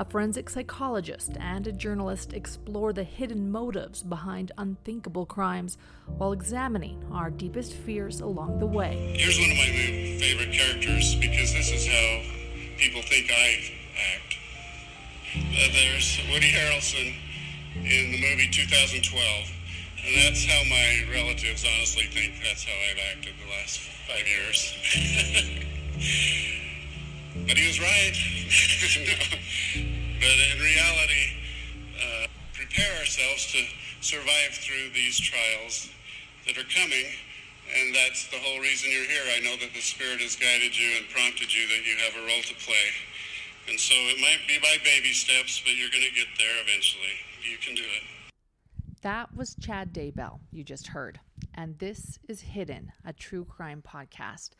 A forensic psychologist and a journalist explore the hidden motives behind unthinkable crimes while examining our deepest fears along the way. Here's one of my favorite characters because this is how people think I act. Uh, there's Woody Harrelson in the movie 2012, and that's how my relatives honestly think that's how I've acted the last five years. but he was right. no. But in reality, uh, prepare ourselves to survive through these trials that are coming. And that's the whole reason you're here. I know that the Spirit has guided you and prompted you that you have a role to play. And so it might be by baby steps, but you're going to get there eventually. You can do it. That was Chad Daybell, you just heard. And this is Hidden, a true crime podcast.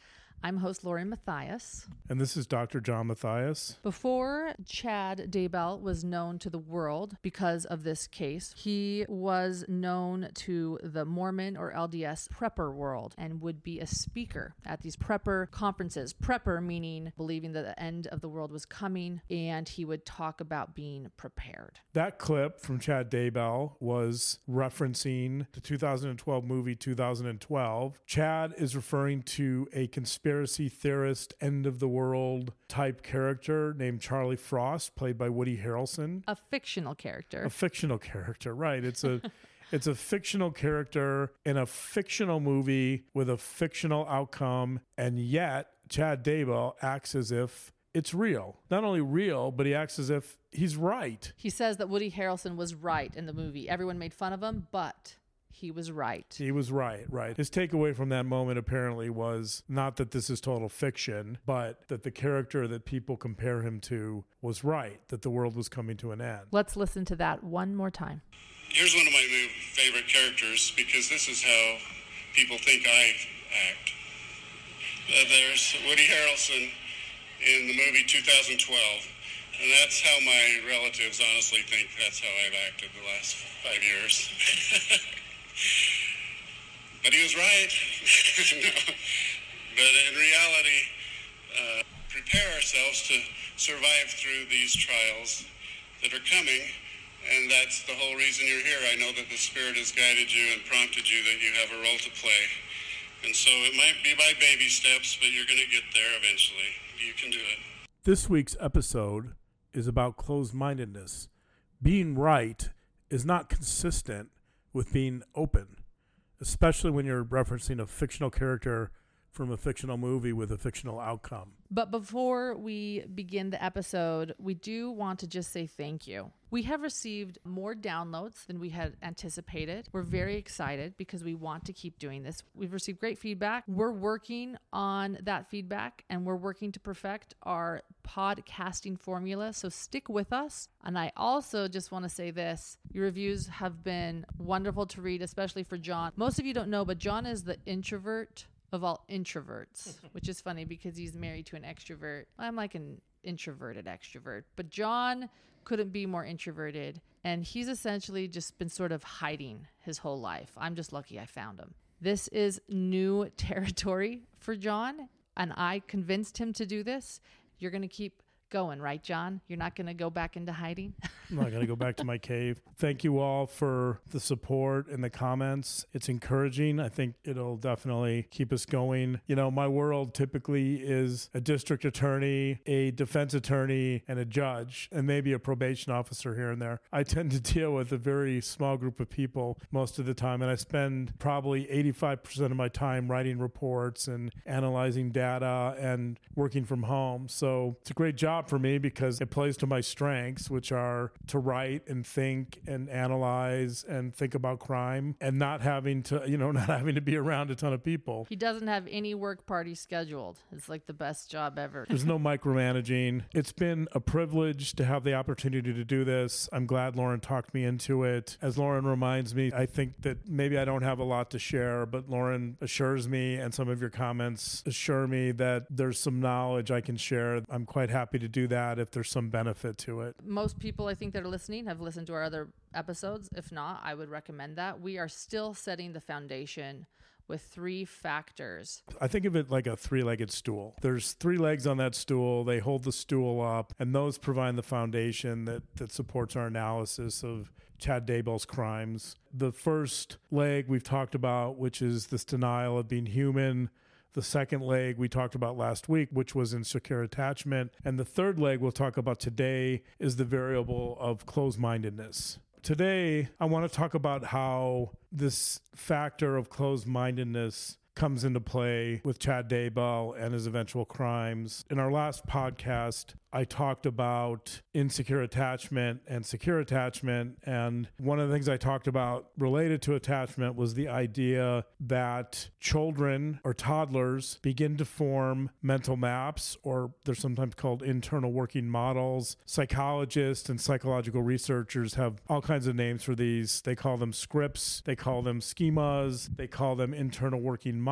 I'm host Lauren Matthias. And this is Dr. John Matthias. Before Chad Daybell was known to the world because of this case, he was known to the Mormon or LDS prepper world and would be a speaker at these prepper conferences. Prepper meaning believing that the end of the world was coming, and he would talk about being prepared. That clip from Chad Daybell was referencing the 2012 movie 2012. Chad is referring to a conspiracy conspiracy theorist, end of the world type character named Charlie Frost, played by Woody Harrelson. A fictional character. A fictional character, right. It's a. It's a fictional character in a fictional movie with a fictional outcome, and yet Chad Daybell acts as if it's real. Not only real, but he acts as if he's right. He says that Woody Harrelson was right in the movie. Everyone made fun of him, but he was right. He was right, right. His takeaway from that moment apparently was not that this is total fiction, but that the character that people compare him to was right, that the world was coming to an end. Let's listen to that one more time. Here's one of my new favorite characters because this is how people think I act. Uh, there's Woody Harrelson in the movie 2012. And that's how my relatives honestly think that's how I've acted the last five years. but he was right. But in reality, uh, prepare ourselves to survive through these trials that are coming. And that's the whole reason you're here. I know that the Spirit has guided you and prompted you that you have a role to play. And so it might be by baby steps, but you're going to get there eventually. You can do it. This week's episode is about closed mindedness. Being right is not consistent with being open, especially when you're referencing a fictional character from a fictional movie with a fictional outcome. But before we begin the episode, we do want to just say thank you. We have received more downloads than we had anticipated. We're very excited because we want to keep doing this. We've received great feedback. We're working on that feedback and we're working to perfect our podcasting formula. So stick with us. And I also just want to say this your reviews have been wonderful to read, especially for John. Most of you don't know, but John is the introvert of all introverts, which is funny because he's married to an extrovert. I'm like an introverted extrovert, but John couldn't be more introverted. And he's essentially just been sort of hiding his whole life. I'm just lucky I found him. This is new territory for John, and I convinced him to do this. You're going to keep going, right, John? You're not going to go back into hiding? I'm not going to go back to my cave. Thank you all for the support and the comments. It's encouraging. I think it'll definitely keep us going. You know, my world typically is a district attorney, a defense attorney, and a judge, and maybe a probation officer here and there. I tend to deal with a very small group of people most of the time, and I spend probably 85% of my time writing reports and analyzing data and working from home. So it's a great job job for me because it plays to my strengths, which are to write and think and analyze and think about crime and not having to, you know, not having to be around a ton of people. He doesn't have any work party scheduled. It's like the best job ever. There's no micromanaging. It's been a privilege to have the opportunity to do this. I'm glad Lauren talked me into it. As Lauren reminds me, I think that maybe I don't have a lot to share, but Lauren assures me, and some of your comments assure me that there's some knowledge I can share. I'm quite happy to do that if there's some benefit to it. Most people I think that are listening have listened to our other episodes. If not, I would recommend that. We are still setting the foundation with three factors. I think of it like a three legged stool. There's three legs on that stool, they hold the stool up, and those provide the foundation that, that supports our analysis of Chad Daybell's crimes. The first leg we've talked about, which is this denial of being human. The second leg we talked about last week, which was insecure attachment. And the third leg we'll talk about today is the variable of closed mindedness. Today, I want to talk about how this factor of closed mindedness comes into play with Chad Daybell and his eventual crimes. In our last podcast, I talked about insecure attachment and secure attachment. And one of the things I talked about related to attachment was the idea that children or toddlers begin to form mental maps, or they're sometimes called internal working models. Psychologists and psychological researchers have all kinds of names for these. They call them scripts, they call them schemas, they call them internal working models,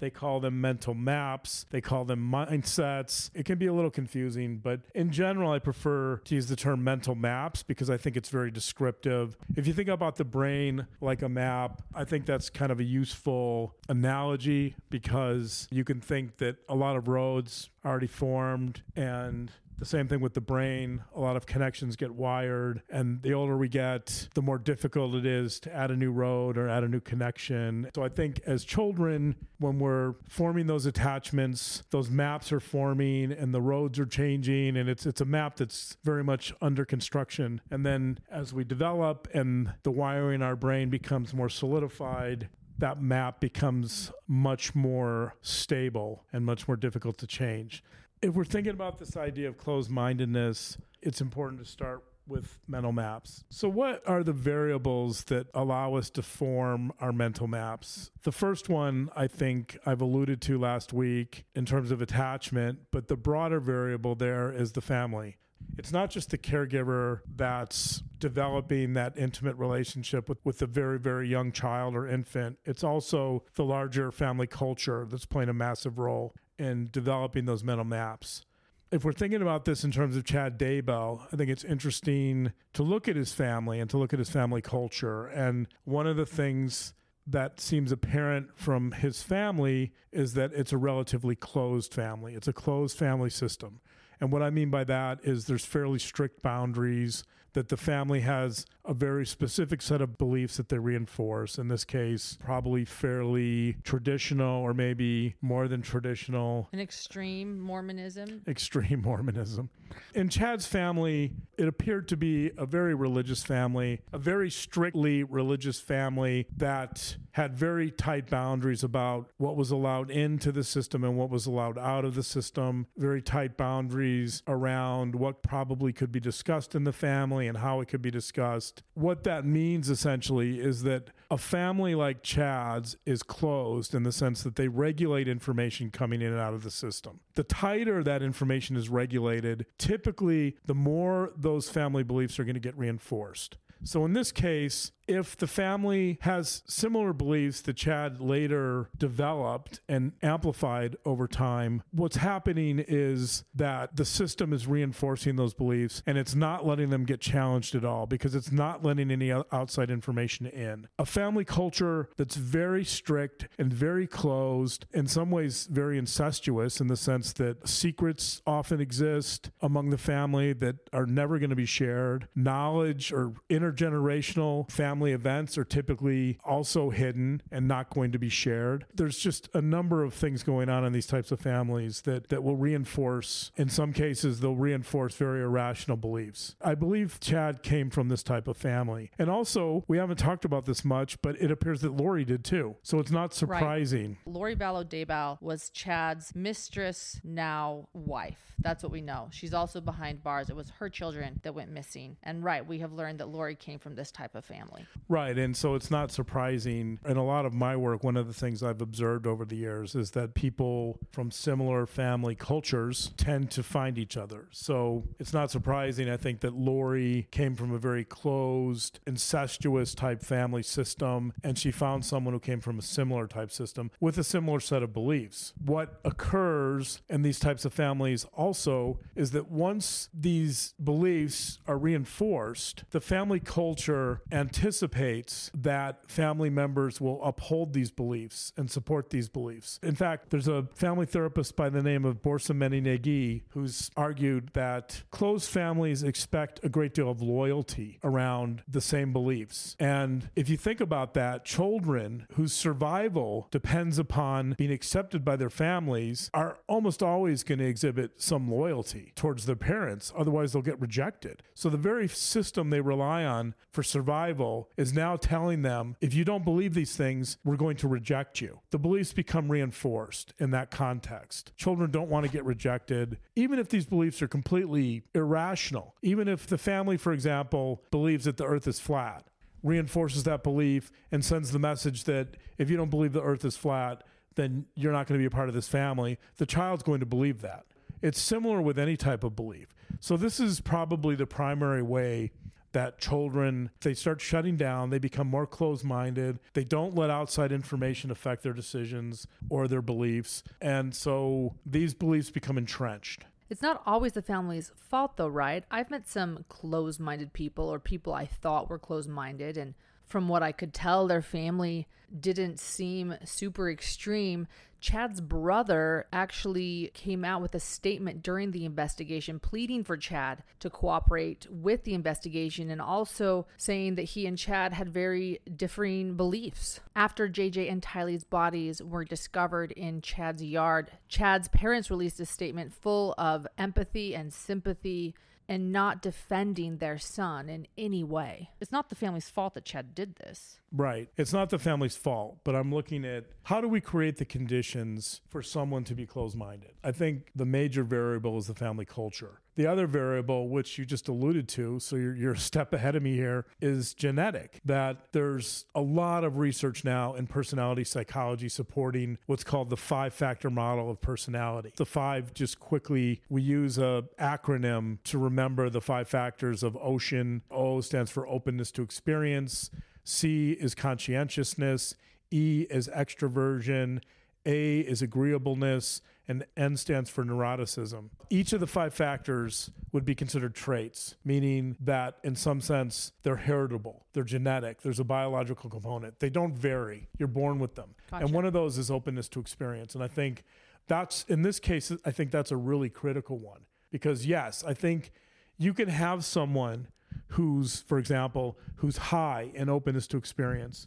they call them mental maps, they call them mindsets. It can be a little confusing but in general, I prefer to use the term mental maps because I think it's very descriptive. If you think about the brain like a map, I think that's kind of a useful analogy because you can think that a lot of roads already formed and the same thing with the brain. A lot of connections get wired, and the older we get, the more difficult it is to add a new road or add a new connection. So I think as children, when we're forming those attachments, those maps are forming and the roads are changing, and it's it's a map that's very much under construction. And then as we develop and the wiring in our brain becomes more solidified, that map becomes much more stable and much more difficult to change if we're thinking about this idea of closed mindedness, it's important to start with mental maps. So, what are the variables that allow us to form our mental maps? The first one, I think I've alluded to last week in terms of attachment, but the broader variable there is the family. It's not just the caregiver that's developing that intimate relationship with, with a very, very young child or infant. It's also the larger family culture that's playing a massive role in developing those mental maps. If we're thinking about this in terms of Chad Daybell, I think it's interesting to look at his family and to look at his family culture. And one of the things that seems apparent from his family is that it's a relatively closed family. It's a closed family system. And what I mean by that is there's fairly strict boundaries that the family has a very specific set of beliefs that they reinforce. In this case, probably fairly traditional or maybe more than traditional. An extreme Mormonism. Extreme Mormonism. In Chad's family, it appeared to be a very religious family, a very strictly religious family that had very tight boundaries about what was allowed into the system and what was allowed out of the system, very tight boundaries around what probably could be discussed in the family and how it could be discussed. What that means essentially is that a family like Chad's is closed in the sense that they regulate information coming in and out of the system. The tighter that information is regulated, typically the more those family beliefs are going to get reinforced. So in this case, if the family has similar beliefs that Chad later developed and amplified over time, what's happening is that the system is reinforcing those beliefs and it's not letting them get challenged at all because it's not letting any outside information in. A family culture that's very strict and very closed, in some ways very incestuous in the sense that secrets often exist among the family that are never going to be shared, knowledge or intergenerational family family events are typically also hidden and not going to be shared. There's just a number of things going on in these types of families that, that will reinforce, in some cases, they'll reinforce very irrational beliefs. I believe Chad came from this type of family. And also, we haven't talked about this much, but it appears that Lori did too. So it's not surprising. Lori Vallow Daybell was Chad's mistress, now wife. That's what we know. She's also behind bars. It was her children that went missing. And right, we have learned that Lori came from this type of family. Right. And so it's not surprising. In a lot of my work, one of the things I've observed over the years is that people from similar family cultures tend to find each other. So it's not surprising, I think, that Lori came from a very closed, incestuous type family system, and she found someone who came from a similar type system with a similar set of beliefs. What occurs in these types of families also is that once these beliefs are reinforced, the family culture anticipates that family members will uphold these beliefs and support these beliefs. In fact, there's a family therapist by the name of Boszormenyi-Nagy who's argued that close families expect a great deal of loyalty around the same beliefs. And if you think about that, children whose survival depends upon being accepted by their families are almost always going to exhibit some loyalty towards their parents. Otherwise, they'll get rejected. So the very system they rely on for survival is now telling them if you don't believe these things, we're going to reject you. The beliefs become reinforced in that context. Children don't want to get rejected, even if these beliefs are completely irrational. Even if the family, for example, believes that the earth is flat, reinforces that belief and sends the message that if you don't believe the earth is flat, then you're not going to be a part of this family. The child's going to believe that. It's similar with any type of belief. So, this is probably the primary way that children they start shutting down they become more closed-minded they don't let outside information affect their decisions or their beliefs and so these beliefs become entrenched It's not always the family's fault, though, right? I've met some closed minded people or people I thought were closed minded, and from what I could tell, their family didn't seem super extreme. Chad's brother actually came out with a statement during the investigation pleading for Chad to cooperate with the investigation and also saying that he and Chad had very differing beliefs. After JJ and Tylee's bodies were discovered in Chad's yard, Chad's parents released a statement full of empathy and sympathy and not defending their son in any way. It's not the family's fault that Chad did this. Right. It's not the family's fault, but I'm looking at how do we create the conditions for someone to be closed minded? I think the major variable is the family culture. The other variable, which you just alluded to, so you're, you're a step ahead of me here, is genetic. That there's a lot of research now in personality psychology supporting what's called the five factor model of personality. The five, just quickly, we use a acronym to remember the five factors of OCEAN. O stands for openness to experience. C is conscientiousness, E is extroversion, A is agreeableness, and N stands for neuroticism. Each of the five factors would be considered traits, meaning that in some sense they're heritable, they're genetic, there's a biological component. They don't vary, you're born with them. And one of those is openness to experience. And I think that's, in this case, I think that's a really critical one because, yes, I think you can have someone who's, for example, who's high in openness to experience.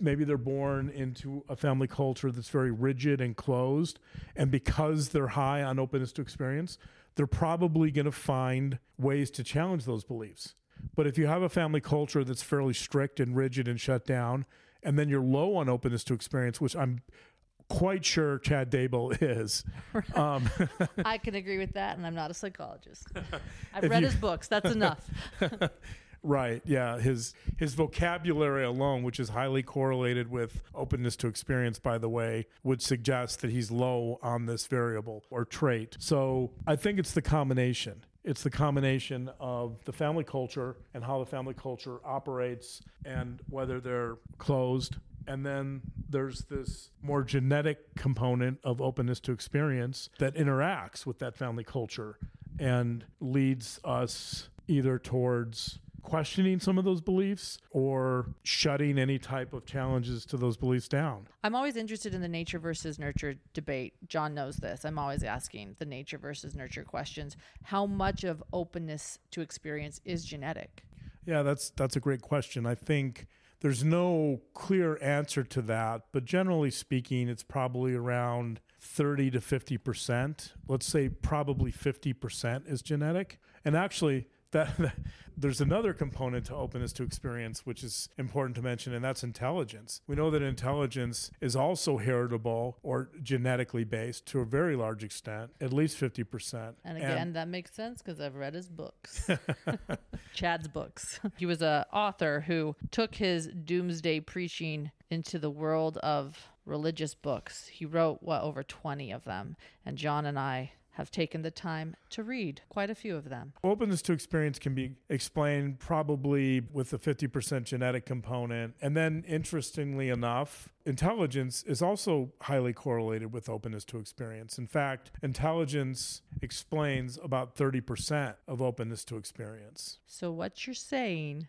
Maybe they're born into a family culture that's very rigid and closed. And because they're high on openness to experience, they're probably going to find ways to challenge those beliefs. But if you have a family culture that's fairly strict and rigid and shut down, and then you're low on openness to experience, which I'm quite sure Chad Daybell is. Um, I can agree with that, and I'm not a psychologist. I've read you- his books. That's enough. Right. Yeah. His his vocabulary alone, which is highly correlated with openness to experience, by the way, would suggest that he's low on this variable or trait. So I think it's the combination. It's the combination of the family culture and how the family culture operates and whether they're closed. And then there's this more genetic component of openness to experience that interacts with that family culture and leads us either towards questioning some of those beliefs or shutting any type of challenges to those beliefs down. I'm always interested in the nature versus nurture debate. John knows this. I'm always asking the nature versus nurture questions. How much of openness to experience is genetic? Yeah, that's that's a great question. I think There's no clear answer to that, but generally speaking, it's probably around 30 to 50%. Let's say probably 50% is genetic. And actually, that, there's another component to openness to experience which is important to mention and that's intelligence we know that intelligence is also heritable or genetically based to a very large extent at least 50% And again, that makes sense because I've read his books, Chad's books. He was a author who took his doomsday preaching into the world of religious books. He wrote what over 20 of them, and John and I have taken the time to read quite a few of them. Openness to experience can be explained probably with the 50% genetic component. And then, interestingly enough, intelligence is also highly correlated with openness to experience. In fact, intelligence explains about 30% of openness to experience. So what you're saying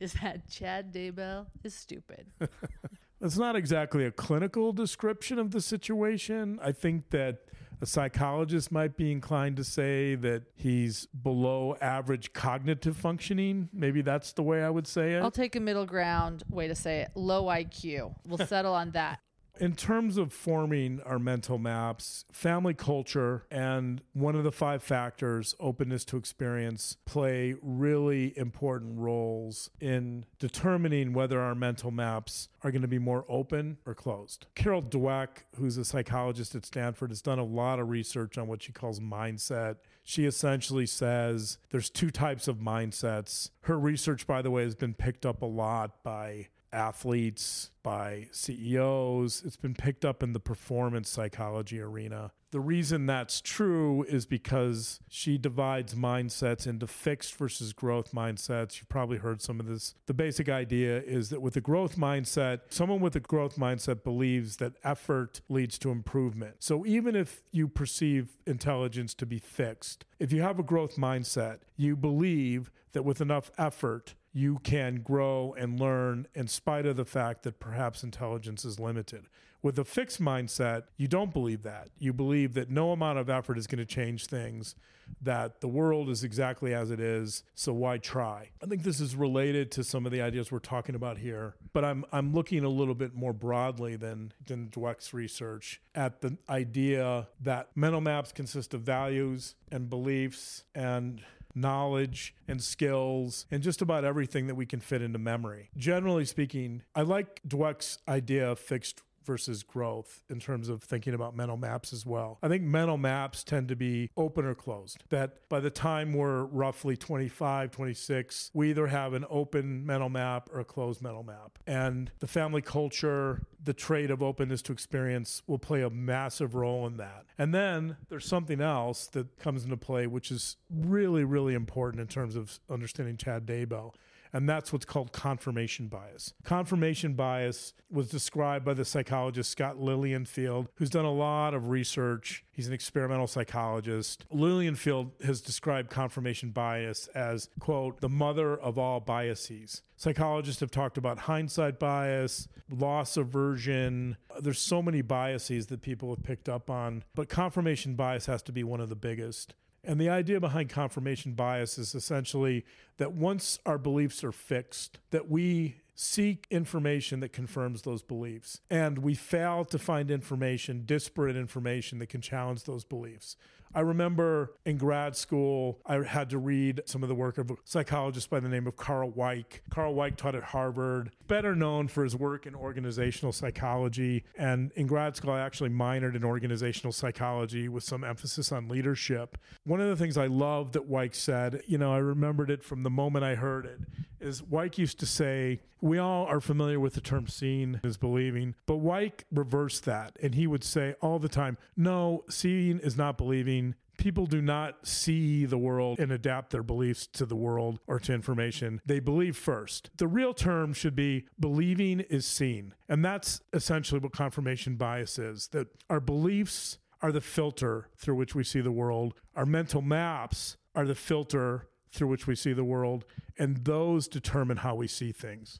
is that Chad Daybell is stupid. That's not exactly a clinical description of the situation. I think that a psychologist might be inclined to say that he's below average cognitive functioning. Maybe that's the way I would say it. I'll take a middle ground way to say it. Low IQ. We'll settle on that. In terms of forming our mental maps, family culture and one of the five factors, openness to experience, play really important roles in determining whether our mental maps are going to be more open or closed. Carol Dweck, who's a psychologist at Stanford, has done a lot of research on what she calls mindset. She essentially says there's two types of mindsets. Her research, by the way, has been picked up a lot by athletes, by CEOs. It's been picked up in the performance psychology arena. The reason that's true is because she divides mindsets into fixed versus growth mindsets. You've probably heard some of this. The basic idea is that with a growth mindset, someone with a growth mindset believes that effort leads to improvement. So even if you perceive intelligence to be fixed, if you have a growth mindset, you believe that with enough effort, you can grow and learn in spite of the fact that perhaps intelligence is limited. With a fixed mindset, you don't believe that. You believe that no amount of effort is going to change things, that the world is exactly as it is, so why try? I think this is related to some of the ideas we're talking about here, but I'm I'm looking a little bit more broadly than than Dweck's research at the idea that mental maps consist of values and beliefs and knowledge and skills and just about everything that we can fit into memory. Generally speaking, I like Dweck's idea of fixed versus growth in terms of thinking about mental maps as well. I think mental maps tend to be open or closed. That by the time we're roughly 25, 26, we either have an open mental map or a closed mental map. And the family culture, the trait of openness to experience will play a massive role in that. And then there's something else that comes into play, which is really, really important in terms of understanding Chad Daybell and that's what's called confirmation bias. Confirmation bias was described by the psychologist Scott Lilienfeld, who's done a lot of research. He's an experimental psychologist. Lilienfeld has described confirmation bias as, quote, the mother of all biases. Psychologists have talked about hindsight bias, loss aversion. There's so many biases that people have picked up on, but confirmation bias has to be one of the biggest. And the idea behind confirmation bias is essentially that once our beliefs are fixed, that we seek information that confirms those beliefs. And we fail to find information, disparate information that can challenge those beliefs. I remember in grad school, I had to read some of the work of a psychologist by the name of Karl Weick. Karl Weick taught at Harvard, better known for his work in organizational psychology. And in grad school, I actually minored in organizational psychology with some emphasis on leadership. One of the things I loved that Weick said, you know, I remembered it from the moment I heard it, is Weick used to say, we all are familiar with the term seeing is believing, but Weick reversed that. And he would say all the time, no, seeing is not believing. People do not see the world and adapt their beliefs to the world or to information. They believe first. The real term should be believing is seen. And that's essentially what confirmation bias is that our beliefs are the filter through which we see the world, our mental maps are the filter through which we see the world, and those determine how we see things,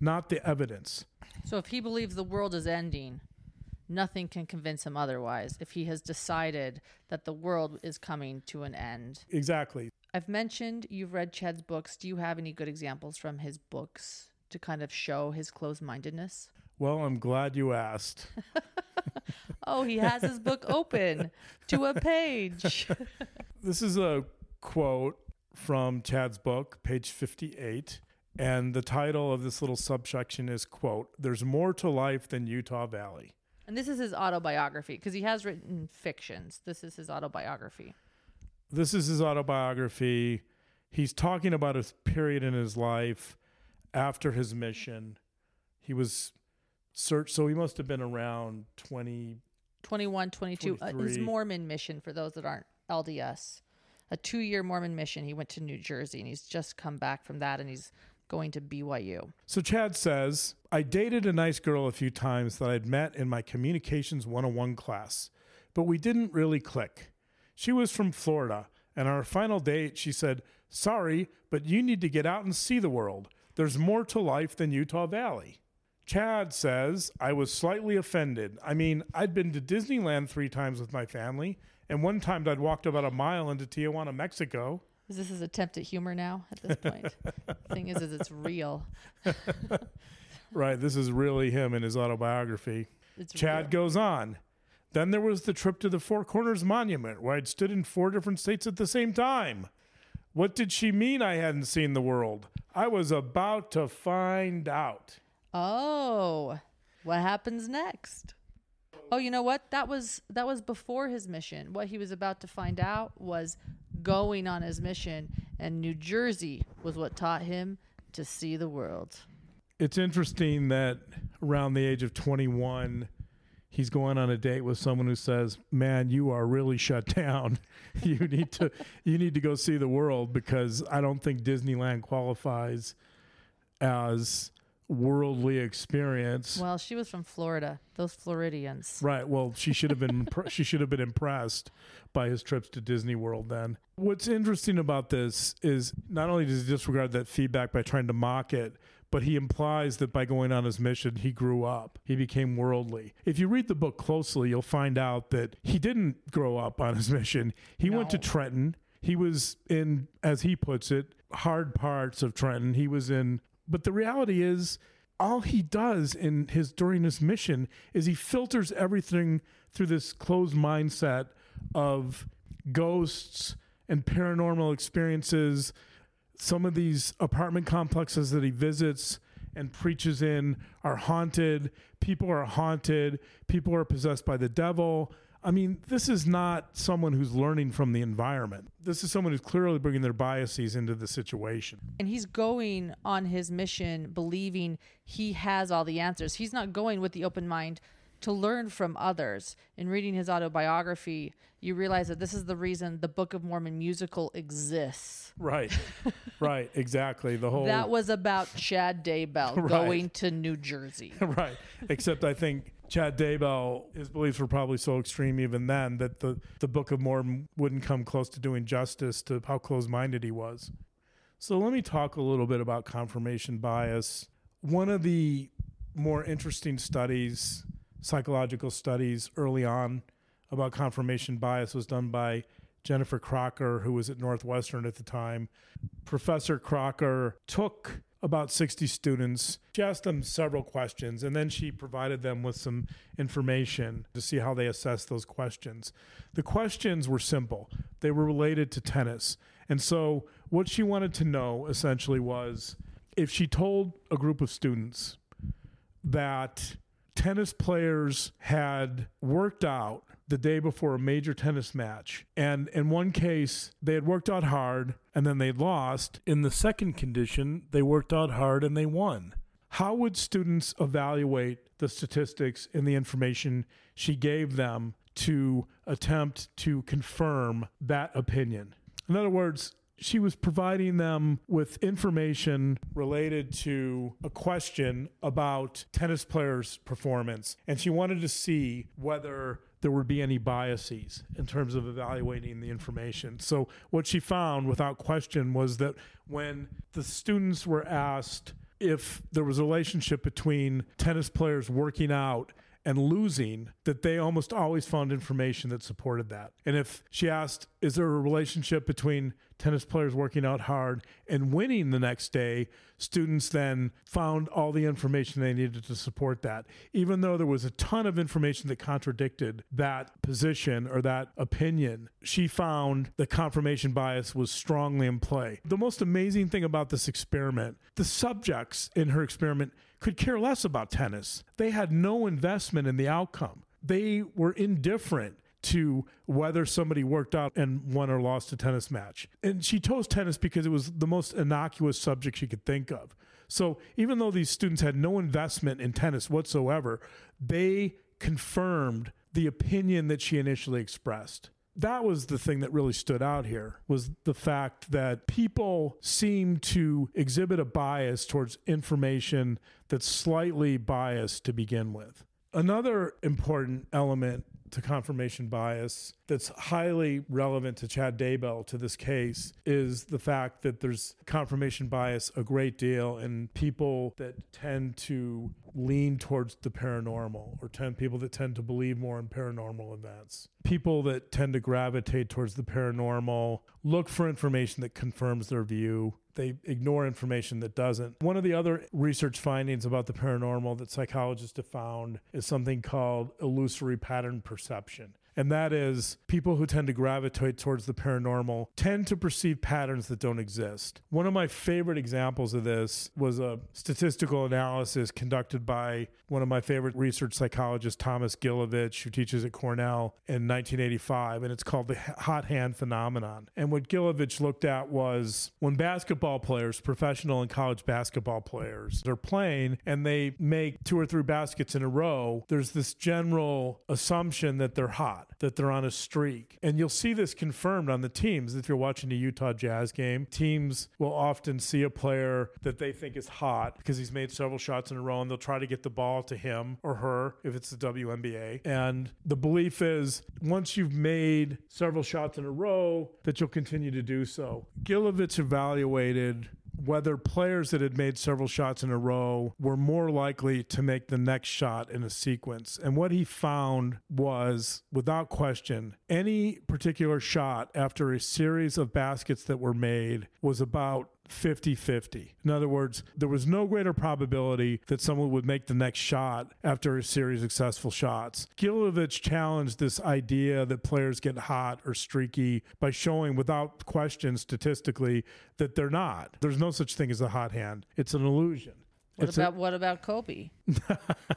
not the evidence. So if he believes the world is ending, nothing can convince him otherwise. If he has decided that the world is coming to an end. Exactly. I've mentioned you've read Chad's books. Do you have any good examples from his books to kind of show his closed mindedness? Well, I'm glad you asked. Oh, he has his book open to a page. This is a quote from Chad's book, page 58. And the title of this little subsection is quote, There's more to life than Utah Valley. And this is his autobiography because he has written fictions. This is his autobiography. This is his autobiography. He's talking about a period in his life after his mission. He was search so he must have been around 20 21, 22. Uh, his Mormon mission, for those that aren't LDS, a two year Mormon mission. He went to New Jersey and he's just come back from that and he's going to BYU. So Chad says, I dated a nice girl a few times that I'd met in my communications 101 class, but we didn't really click. She was from Florida, and on our final date, she said, Sorry, but you need to get out and see the world. There's more to life than Utah Valley. Chad says, I was slightly offended. I mean, I'd been to Disneyland three times with my family, and one time I'd walked about a mile into Tijuana, Mexico. Is this his attempt at humor now at this point? Thing is, is it's real. Right, this is really him in his autobiography. It's Chad real. goes on. Then there was the trip to the Four Corners Monument where I'd stood in four different states at the same time. What did she mean I hadn't seen the world? I was about to find out. Oh, what happens next? Oh, you know what? That was that was before his mission. What he was about to find out was going on his mission, and New Jersey was what taught him to see the world. It's interesting that around the age of 21, he's going on a date with someone who says, "Man, you are really shut down. you need to you need to go see the world because I don't think Disneyland qualifies as worldly experience." Well, she was from Florida. Those Floridians. Right. Well, she should have been impre- she should have been impressed by his trips to Disney World. Then, what's interesting about this is not only does he disregard that feedback by trying to mock it, but he implies that by going on his mission, he grew up. He became worldly. If you read the book closely, you'll find out that he didn't grow up on his mission. He went to Trenton. He was in, as he puts it, hard parts of Trenton. He was in, but the reality is, all he does in his during his mission is he filters everything through this closed mindset of ghosts and paranormal experiences. Some of these apartment complexes that he visits and preaches in are haunted. People are haunted. People are possessed by the devil. I mean, this is not someone who's learning from the environment. This is someone who's clearly bringing their biases into the situation. And he's going on his mission believing he has all the answers. He's not going with the open mind to learn from others. In reading his autobiography, you realize that this is the reason the Book of Mormon musical exists. Right. right. Exactly. The whole That was about Chad Daybell Right. going to New Jersey. right. Except I think Chad Daybell, his beliefs were probably so extreme even then that the, the Book of Mormon wouldn't come close to doing justice to how close minded he was. So let me talk a little bit about confirmation bias. One of the more interesting studies, psychological studies early on about confirmation bias was done by Jennifer Crocker, who was at Northwestern at the time. Professor Crocker took about 60 students. She asked them several questions and then she provided them with some information to see how they assessed those questions. The questions were simple, they were related to tennis. And so, what she wanted to know essentially was if she told a group of students that tennis players had worked out the day before a major tennis match. And in one case, they had worked out hard and then they lost. In the second condition, they worked out hard and they won. How would students evaluate the statistics and the information she gave them to attempt to confirm that opinion? In other words, she was providing them with information related to a question about tennis players' performance. And she wanted to see whether there would be any biases in terms of evaluating the information. So, what she found without question was that when the students were asked if there was a relationship between tennis players working out and losing, that they almost always found information that supported that. And if she asked, is there a relationship between tennis players working out hard and winning the next day, students then found all the information they needed to support that. Even though there was a ton of information that contradicted that position or that opinion, she found the confirmation bias was strongly in play. The most amazing thing about this experiment, the subjects in her experiment could care less about tennis. They had no investment in the outcome. They were indifferent to whether somebody worked out and won or lost a tennis match. And she chose tennis because it was the most innocuous subject she could think of. So even though these students had no investment in tennis whatsoever, they confirmed the opinion that she initially expressed that was the thing that really stood out here was the fact that people seem to exhibit a bias towards information that's slightly biased to begin with. Another important element to confirmation bias that's highly relevant to Chad Daybell to this case is the fact that there's confirmation bias a great deal in people that tend to lean towards the paranormal or tend people that tend to believe more in paranormal events. People that tend to gravitate towards the paranormal look for information that confirms their view they ignore information that doesn't. One of the other research findings about the paranormal that psychologists have found is something called illusory pattern perception. And that is people who tend to gravitate towards the paranormal tend to perceive patterns that don't exist. One of my favorite examples of this was a statistical analysis conducted by one of my favorite research psychologists, Thomas Gilovich, who teaches at Cornell in 1985. And it's called the hot hand phenomenon. And what Gilovich looked at was when basketball players, professional and college basketball players, they're playing and they make two or three baskets in a row, there's this general assumption that they're hot that they're on a streak. And you'll see this confirmed on the teams. If you're watching a Utah Jazz game, teams will often see a player that they think is hot because he's made several shots in a row and they'll try to get the ball to him or her if it's the WNBA. And the belief is once you've made several shots in a row, that you'll continue to do so. Gilovich evaluated whether players that had made several shots in a row were more likely to make the next shot in a sequence. And what he found was, without question, any particular shot after a series of baskets that were made was about 50 50. In other words, there was no greater probability that someone would make the next shot after a series of successful shots. Gilovich challenged this idea that players get hot or streaky by showing without question statistically that they're not. There's no such thing as a hot hand, it's an illusion. What It's about a, what about Kobe?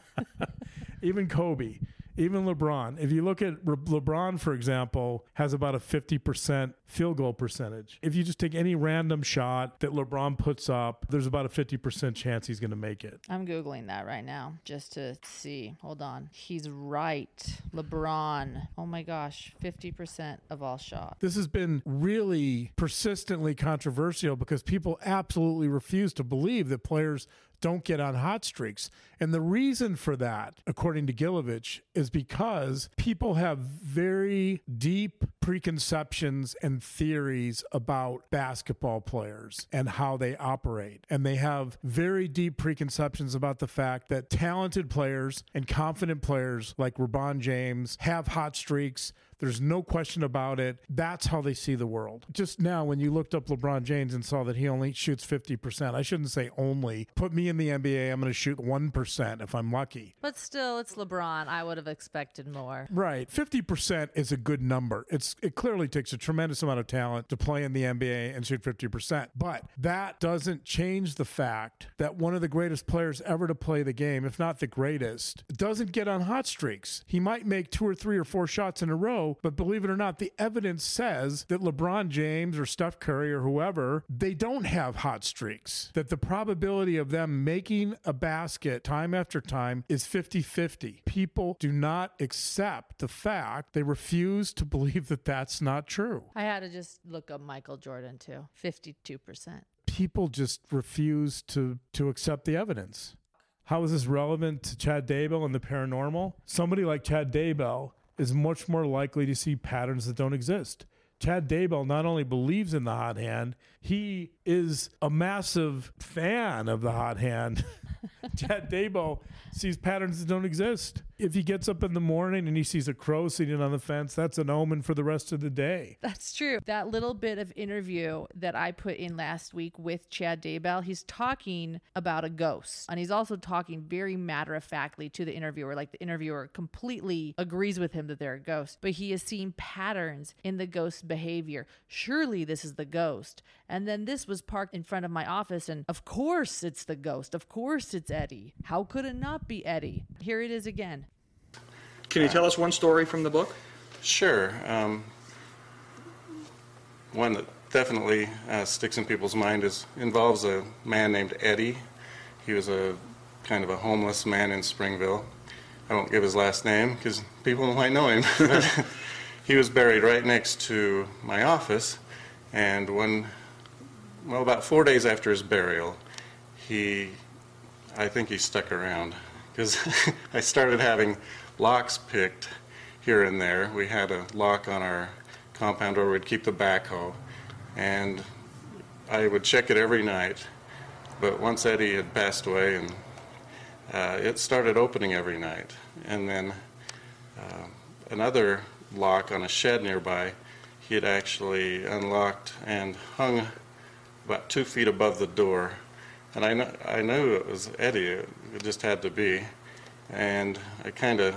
even Kobe? Even LeBron, if you look at Re- LeBron, for example, has about a 50% field goal percentage. If you just take any random shot that LeBron puts up, there's about a 50% chance he's going to make it. I'm googling that right now just to see. Hold on. He's right. LeBron. Oh my gosh, 50% of all shots. This has been really persistently controversial because people absolutely refuse to believe that players don't get on hot streaks. And the reason for that, according to Gilovich, is because people have very deep preconceptions and theories about basketball players and how they operate. And they have very deep preconceptions about the fact that talented players and confident players like LeBron James have hot streaks. There's no question about it. That's how they see the world. Just now, when you looked up LeBron James and saw that he only shoots 50%, I shouldn't say only. Put me in the NBA, I'm going to shoot 1% if I'm lucky. But still, it's LeBron. I would have expected more. Right. 50% is a good number. It's it clearly takes a tremendous amount of talent to play in the NBA and shoot 50%. But that doesn't change the fact that one of the greatest players ever to play the game, if not the greatest, doesn't get on hot streaks. He might make two or three or four shots in a row, but believe it or not, the evidence says that LeBron James or Steph Curry or whoever, they don't have hot streaks. That the probability of them making a basket time after time is 50 50. People do not accept the fact, they refuse to believe that that's not true. I had to just look up Michael Jordan too. 52%. People just refuse to, to accept the evidence. How is this relevant to Chad Daybell and the paranormal? Somebody like Chad Daybell is much more likely to see patterns that don't exist. Chad Daybell not only believes in the hot hand, he is a massive fan of the hot hand. Chad Daybell sees patterns that don't exist. If he gets up in the morning and he sees a crow sitting on the fence, that's an omen for the rest of the day. That's true. That little bit of interview that I put in last week with Chad Daybell, he's talking about a ghost. And he's also talking very matter of factly to the interviewer. Like the interviewer completely agrees with him that they're a ghost, but he is seeing patterns in the ghost's behavior. Surely this is the ghost. And then this was parked in front of my office, and of course it's the ghost. Of course it's Eddie. How could it not be Eddie? Here it is again. Can you tell us one story from the book? Sure. Um, one that definitely uh, sticks in people's mind is involves a man named Eddie. He was a kind of a homeless man in Springville. I won't give his last name because people might know him. he was buried right next to my office, and when, well, about four days after his burial, he, I think he stuck around because I started having locks picked here and there. We had a lock on our compound where we'd keep the backhoe, and I would check it every night. But once Eddie had passed away, and uh, it started opening every night, and then uh, another lock on a shed nearby, he had actually unlocked and hung about two feet above the door, and I kn- I knew it was Eddie. It just had to be, and I kind of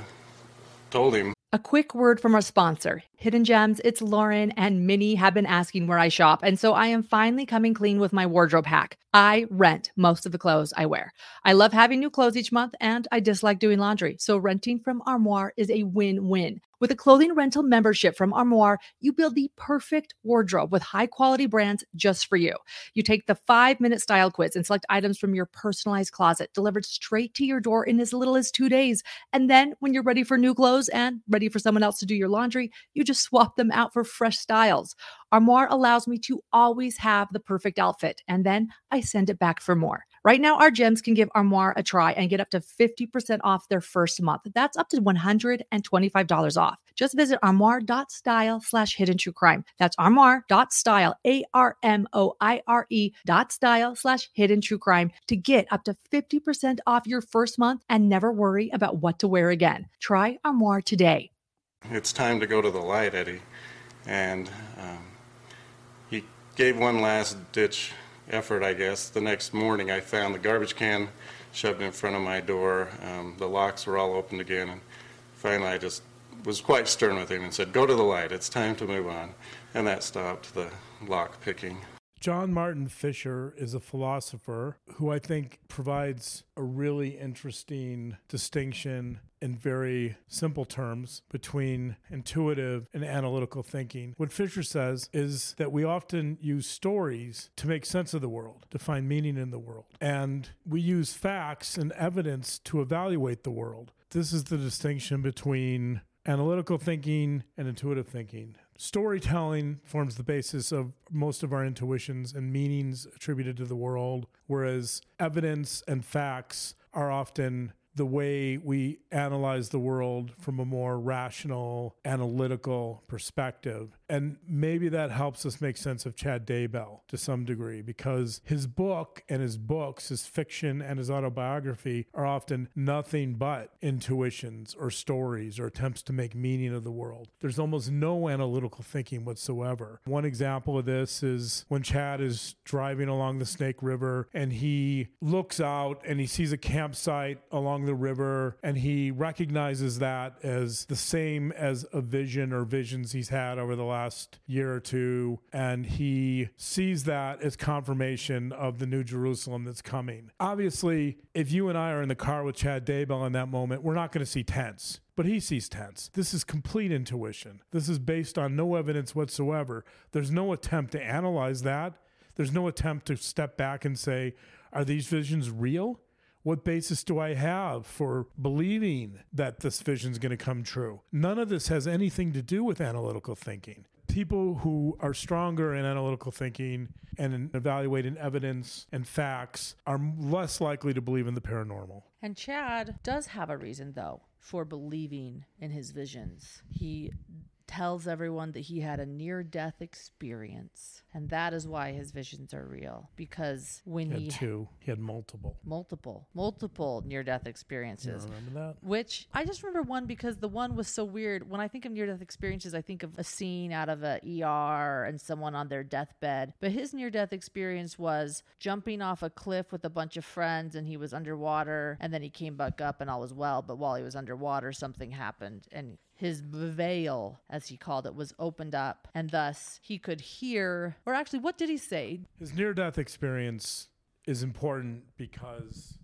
told him A quick word from our sponsor, Hidden Gems. It's Lauren and Minnie have been asking where I shop. And so I am finally coming clean with my wardrobe hack. I rent most of the clothes I wear. I love having new clothes each month and I dislike doing laundry. So renting from Armoire is a win win. With a clothing rental membership from Armoire, you build the perfect wardrobe with high quality brands just for you. You take the five minute style quiz and select items from your personalized closet delivered straight to your door in as little as two days. And then when you're ready for new clothes and ready for someone else to do your laundry, you just swap them out for fresh styles. Armoire allows me to always have the perfect outfit, and then I send it back for more. Right now, our gems can give Armoire a try and get up to 50% off their first month. That's up to $125 off. Just visit armoire.style slash hidden true crime. That's armoire.style, A R M O I R E dot style slash hidden true crime to get up to 50% off your first month and never worry about what to wear again. Try Armoire today. it's time to go to the light, Eddie. And um, he gave one last ditch effort, I guess. The next morning, I found the garbage can shoved in front of my door. Um, the locks were all opened again. And finally, I just was quite stern with him and said, Go to the light. It's time to move on. And that stopped the lock picking. John Martin Fisher is a philosopher who I think provides a really interesting distinction in very simple terms between intuitive and analytical thinking. What Fisher says is that we often use stories to make sense of the world, to find meaning in the world. And we use facts and evidence to evaluate the world. This is the distinction between analytical thinking and intuitive thinking. Storytelling forms the basis of most of our intuitions and meanings attributed to the world, whereas evidence and facts are often the way we analyze the world from a more rational, analytical perspective. And maybe that helps us make sense of Chad Daybell to some degree because his book and his books, his fiction and his autobiography, are often nothing but intuitions or stories or attempts to make meaning of the world. There's almost no analytical thinking whatsoever. One example of this is when Chad is driving along the Snake River and he looks out and he sees a campsite along the river and he recognizes that as the same as a vision or visions he's had over the last year or two and he sees that as confirmation of the new Jerusalem that's coming. Obviously, if you and I are in the car with Chad Daybell in that moment, we're not going to see tents. But he sees tents. This is complete intuition. This is based on no evidence whatsoever. There's no attempt to analyze that. There's no attempt to step back and say, are these visions real? What basis do I have for believing that this vision is going to come true? None of this has anything to do with analytical thinking. People who are stronger in analytical thinking and in evaluating evidence and facts are less likely to believe in the paranormal. And Chad does have a reason, though, for believing in his visions. He tells everyone that he had a near death experience. And that is why his visions are real. Because when He he, had two. He had multiple. multiple, multiple near death experiences. Remember that? Which I just remember one because the one was so weird. When I think of near death experiences, I think of a scene out of a ER and someone on their deathbed. But his near death experience was jumping off a cliff with a bunch of friends and he was underwater and then he came back up and all was well. But while he was underwater, something happened and his veil, as he called it, was opened up, and thus he could hear. Or actually, what did he say? His near death experience is important because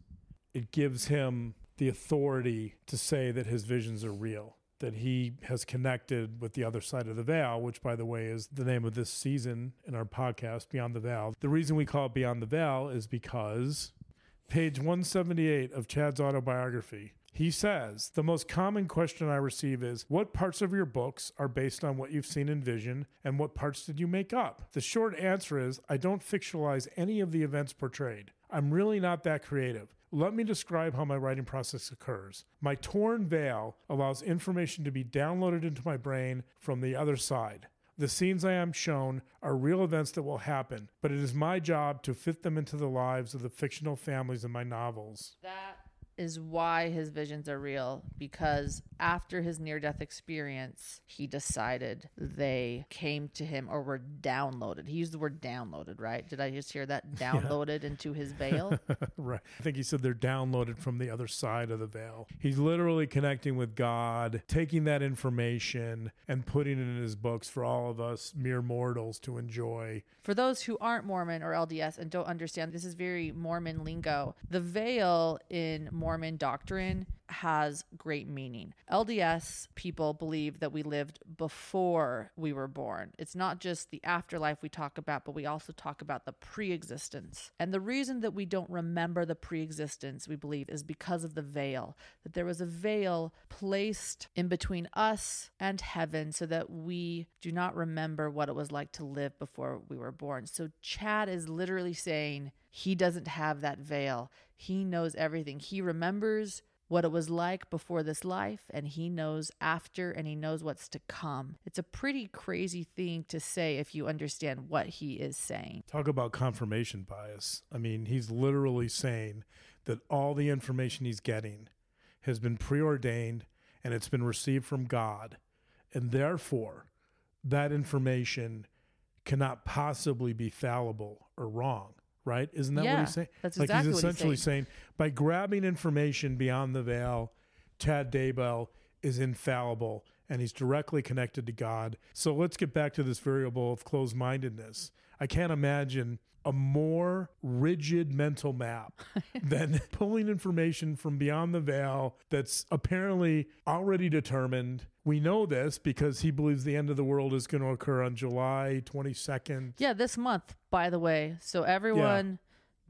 it gives him the authority to say that his visions are real, that he has connected with the other side of the veil, which, by the way, is the name of this season in our podcast, Beyond the Veil. The reason we call it Beyond the Veil is because page 178 of Chad's autobiography. He says, The most common question I receive is, What parts of your books are based on what you've seen in vision, and what parts did you make up? The short answer is, I don't fictionalize any of the events portrayed. I'm really not that creative. Let me describe how my writing process occurs. My torn veil allows information to be downloaded into my brain from the other side. The scenes I am shown are real events that will happen, but it is my job to fit them into the lives of the fictional families in my novels. That is why his visions are real because after his near death experience, he decided they came to him or were downloaded. He used the word downloaded, right? Did I just hear that? Downloaded into his veil? right. I think he said they're downloaded from the other side of the veil. He's literally connecting with God, taking that information and putting it in his books for all of us mere mortals to enjoy. For those who aren't Mormon or LDS and don't understand, this is very Mormon lingo. The veil in Mormon doctrine has great meaning. LDS people believe that we lived before we were born. It's not just the afterlife we talk about, but we also talk about the pre existence. And the reason that we don't remember the pre existence, we believe, is because of the veil, that there was a veil placed in between us and heaven so that we do not remember what it was like to live before we were born. So Chad is literally saying he doesn't have that veil. He knows everything. He remembers what it was like before this life, and he knows after, and he knows what's to come. It's a pretty crazy thing to say if you understand what he is saying. Talk about confirmation bias. I mean, he's literally saying that all the information he's getting has been preordained and it's been received from God. And therefore, that information cannot possibly be fallible or wrong, right? Isn't that what he's saying? that's like exactly he's what he's essentially saying. saying by grabbing information beyond the veil, Chad Daybell is infallible and he's directly connected to God. So let's get back to this variable of closed mindedness. I can't imagine a more rigid mental map than pulling information from beyond the veil that's apparently already determined. We know this because he believes the end of the world is going to occur on July 22nd. Yeah, this month, by the way. So everyone,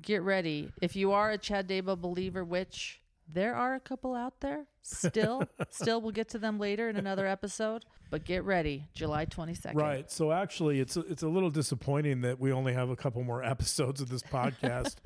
get ready. If you are a Chad Daybell believer, which there are a couple out there still, still we'll get to them later in another episode. But get ready, July twenty second. Right. So actually, it's a, it's a little disappointing that we only have a couple more episodes of this podcast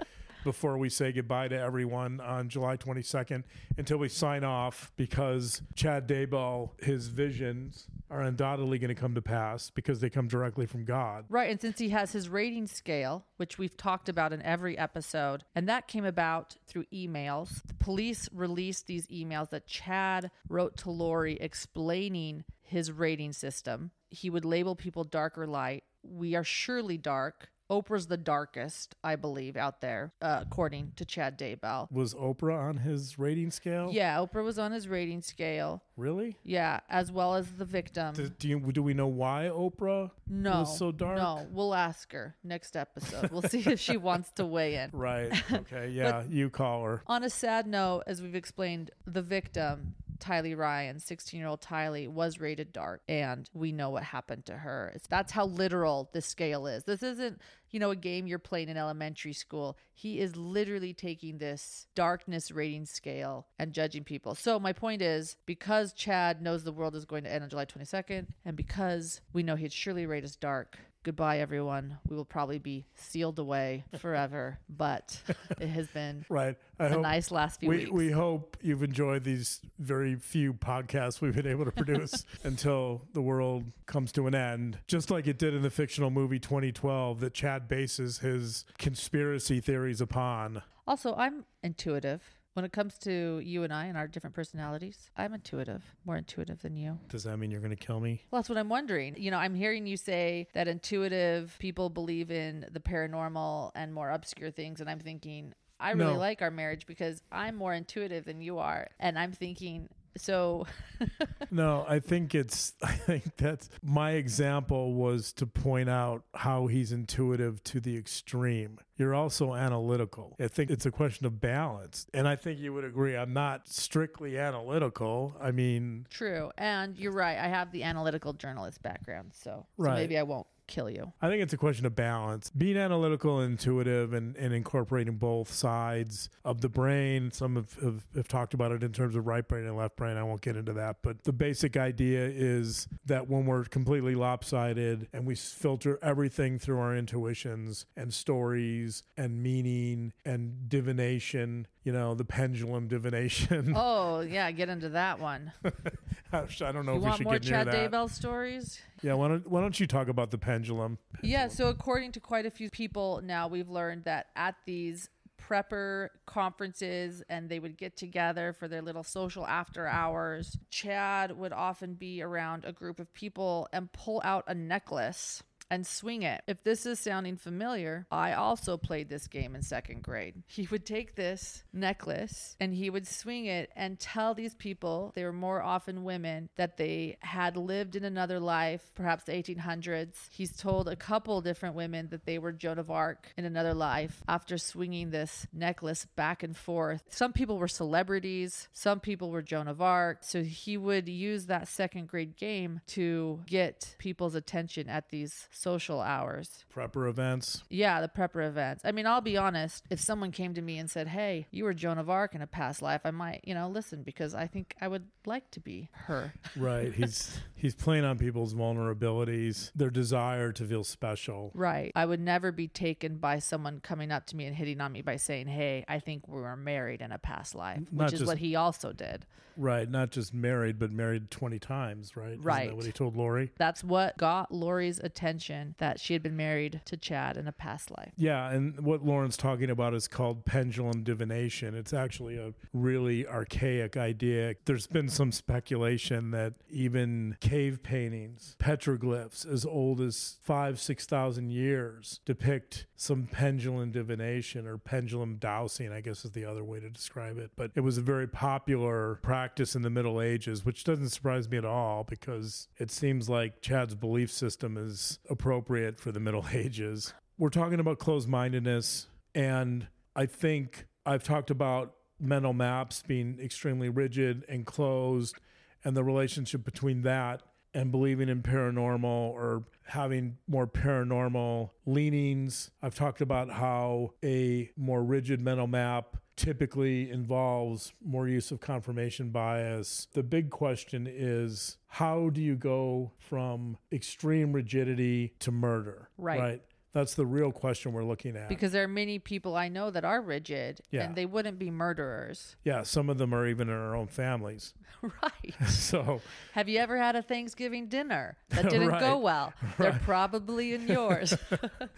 before we say goodbye to everyone on July 22nd until we sign off because Chad Daybell, his visions are undoubtedly going to come to pass because they come directly from God. Right, and since he has his rating scale, which we've talked about in every episode, and that came about through emails. The police released these emails that Chad wrote to Lori explaining his rating system. He would label people dark or light. We are surely dark. Oprah's the darkest, I believe, out there, uh, according to Chad Daybell. Was Oprah on his rating scale? Yeah, Oprah was on his rating scale. Really? Yeah, as well as the victim. Do, do, you, do we know why Oprah no, was so dark? No, we'll ask her next episode. We'll see if she wants to weigh in. Right. Okay. Yeah. you call her. On a sad note, as we've explained, the victim, Tylee Ryan, 16 year old Tylee, was rated dark, and we know what happened to her. It's, that's how literal this scale is. This isn't, you know, a game you're playing in elementary school. He is literally taking this darkness rating scale and judging people. So, my point is because Chad knows the world is going to end on July 22nd, and because we know he'd surely rate us dark, goodbye, everyone. We will probably be sealed away forever, but it has been Right. I a nice last few we, weeks. we hope you've enjoyed these very few podcasts we've been able to produce until the world comes to an end. Just like it did in the fictional movie 2012 that Chad bases his conspiracy theories upon. Also, I'm intuitive. When it comes to you and I and our different personalities, I'm intuitive, more intuitive than you. Does that mean you're going to kill me? Well, that's what I'm wondering. You know, I'm hearing you say that intuitive people believe in the paranormal and more obscure things. And I'm thinking, I really No. like our marriage because I'm more intuitive than you are. And I'm thinking, so No, I think it's, I think that's my example was to point out how he's intuitive to the extreme. You're also analytical. I think it's a question of balance. And I think you would agree, I'm not strictly analytical. I mean, true. And you're right. I have the analytical journalist background. So, so maybe I won't kill you. I think it's a question of balance. Being analytical and intuitive and, and incorporating both sides of the brain. Some have, have, have talked about it in terms of right brain and left brain. I won't get into that. But the basic idea is that when we're completely lopsided and we filter everything through our intuitions and stories and meaning and divination, you know, the pendulum divination. Oh, yeah. Get into that one. I don't know you if we want should more get near Chad that. Daybell stories? Yeah, why don't, why don't you talk about the pendulum? Yeah, so according to quite a few people now, we've learned that at these prepper conferences and they would get together for their little social after hours, Chad would often be around a group of people and pull out a necklace and swing it. If this is sounding familiar, I also played this game in second grade. He would take this necklace and he would swing it and tell these people, they were more often women, that they had lived in another life, perhaps the 1800s. He's told a couple different women that they were Joan of Arc in another life after swinging this necklace back and forth. Some people were celebrities, some people were Joan of Arc. So he would use that second grade game to get people's attention at these social hours. Prepper events. Yeah, the prepper events. I mean, I'll be honest. If someone came to me and said, "Hey, you were Joan of Arc in a past life," I might, you know, listen because I think I would like to be her. Right. He's he's playing on people's vulnerabilities, their desire to feel special. Right. I would never be taken by someone coming up to me and hitting on me by saying, "Hey, I think we were married in a past life," which Not is just- what he also did. Right. Not just married, but married 20 times, right? Isn't Right. that what he told Lori? That's what got Lori's attention that she had been married to Chad in a past life. Yeah. And what Lauren's talking about is called pendulum divination. It's actually a really archaic idea. There's been some speculation that even cave paintings, petroglyphs as old as five, 6,000 years depict some pendulum divination or pendulum dowsing, I guess is the other way to describe it. But it was a very popular practice in the Middle Ages, which doesn't surprise me at all because it seems like Chad's belief system is appropriate for the Middle Ages. We're talking about closed mindedness, and I think I've talked about mental maps being extremely rigid and closed, and the relationship between that and believing in paranormal or having more paranormal leanings. I've talked about how a more rigid mental map typically involves more use of confirmation bias. The big question is how do you go from extreme rigidity to murder? Right. Right. That's the real question we're looking at. Because there are many people I know that are rigid Yeah. and they wouldn't be murderers. yeah, some of them are even in our own families. right. So, Have you ever had a Thanksgiving dinner that didn't go well? Right. well? They're probably in yours.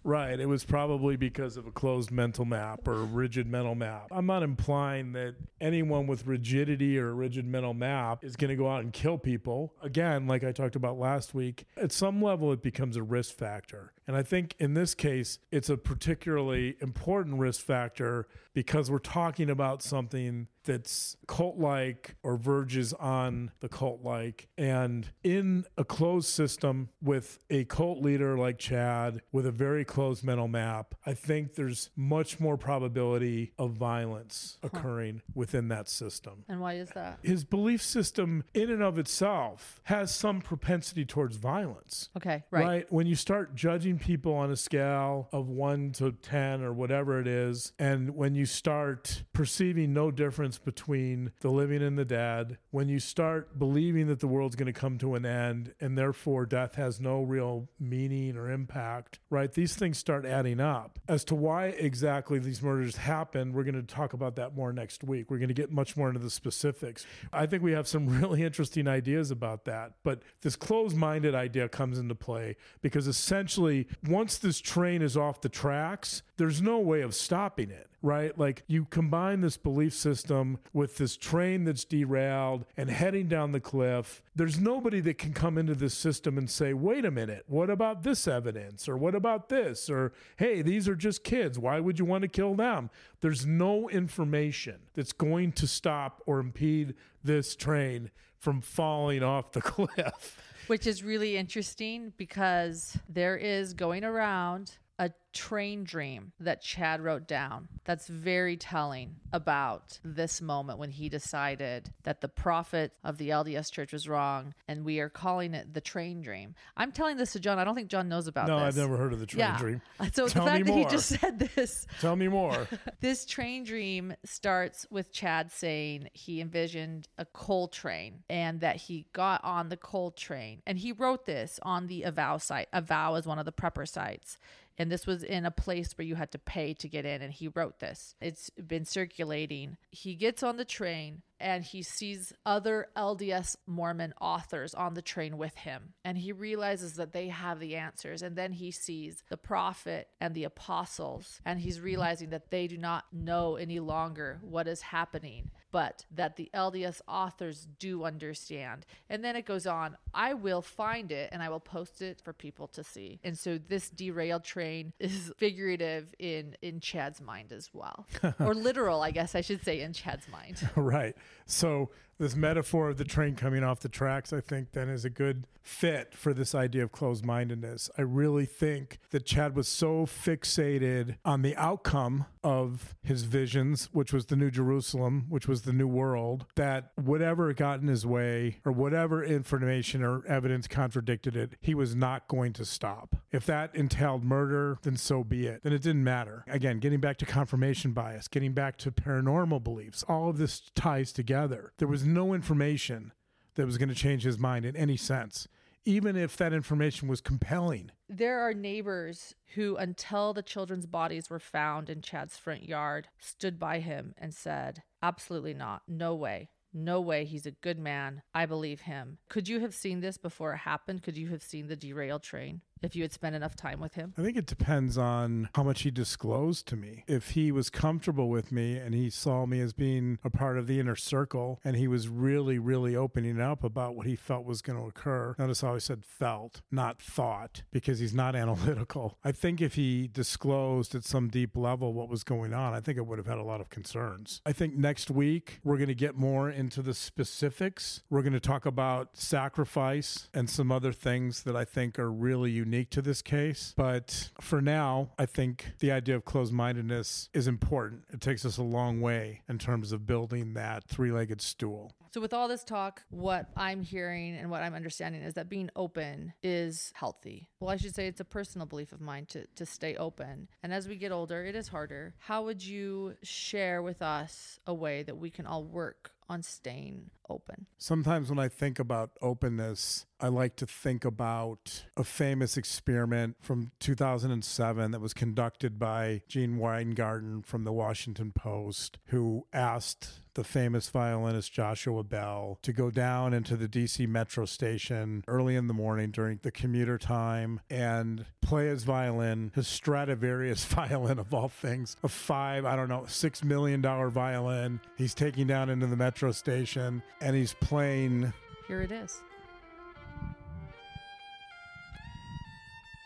right, it was probably because of a closed mental map or a rigid mental map. I'm not implying that anyone with rigidity or a rigid mental map is going to go out and kill people. Again, like I talked about last week, at some level it becomes a risk factor. And I think in this case, it's a particularly important risk factor because we're talking about something that's cult like or verges on the cult like. And in a closed system with a cult leader like Chad with a very closed mental map, I think there's much more probability of violence occurring within that system. and why is that? His belief system, in and of itself, has some propensity towards violence Okay, right. When you start judging people on a scale of one to 10 or whatever it is, and when you start perceiving no difference difference between the living and the dead. When you start believing that the world's going to come to an end and therefore death has no real meaning or impact, right? These things start adding up. As to why exactly these murders happen, we're going to talk about that more next week. We're going to get much more into the specifics. I think we have some really interesting ideas about that. But this closed minded idea comes into play because essentially, once this train is off the tracks, there's no way of stopping it, right? Like you combine this belief system with this train that's derailed and heading down the cliff. There's nobody that can come into this system and say, wait a minute, what about this evidence? Or what about this? Or hey, these are just kids. Why would you want to kill them? There's no information that's going to stop or impede this train from falling off the cliff. Which is really interesting because there is going around a train dream that Chad wrote down that's very telling about this moment when he decided that the prophet of the LDS church was wrong and we are calling it the train dream. I'm telling this to John. I don't think John knows about no, this. I've never heard of the train yeah. dream. So Tell the fact me that he just said this Tell me more. this train dream starts with Chad saying he envisioned a coal train and that he got on the coal train. And he wrote this on the Avow site. Avow is one of the prepper sites. And this was in a place where you had to pay to get in. And he wrote this. It's been circulating. He gets on the train and he sees other LDS Mormon authors on the train with him. And he realizes that they have the answers. And then he sees the prophet and the apostles. And he's realizing that they do not know any longer what is happening, but that the LDS authors do understand. And then it goes on I will find it and I will post it for people to see. And so this derailed train is figurative in, in Chad's mind as well, or literal, I guess I should say, in Chad's mind. right. So this metaphor of the train coming off the tracks, I think, then is a good fit for this idea of closed mindedness. I really think that Chad was so fixated on the outcome of his visions, which was the New Jerusalem, which was the New World, that whatever got in his way or whatever information or evidence contradicted it, he was not going to stop. If that entailed murder, then so be it. Then it didn't matter. Again, getting back to confirmation bias, getting back to paranormal beliefs, all of this ties together. There was no information that was going to change his mind in any sense, even if that information was compelling. There are neighbors who, until the children's bodies were found in Chad's front yard, stood by him and said, Absolutely not. No way. No way. He's a good man. I believe him. Could you have seen this before it happened? Could you have seen the derailed train if you had spent enough time with him? I think it depends on how much he disclosed to me. If he was comfortable with me and he saw me as being a part of the inner circle and he was really, really opening up about what he felt was going to occur, notice how I said felt, not thought, because he's not analytical. I think if he disclosed at some deep level what was going on, I think it would have had a lot of concerns. I think next week we're going to get more into the specifics. We're going to talk about sacrifice and some other things that I think are really unique to this case. But for now, I think the idea of closed mindedness is important. It takes us a long way in terms of building that three legged stool. So, with all this talk, what I'm hearing and what I'm understanding is that being open is healthy. Well, I should say it's a personal belief of mine to, to stay open. And as we get older, it is harder. How would you share with us a way that we can all work on staying open? Sometimes when I think about openness, I like to think about a famous experiment from 2007 that was conducted by Gene Weingarten from the Washington Post, who asked the famous violinist Joshua Bell to go down into the DC metro station early in the morning during the commuter time and play his violin, his Stradivarius violin of all things, a five, I don't know, six million dollar violin. He's taking down into the metro station and he's playing Here it is.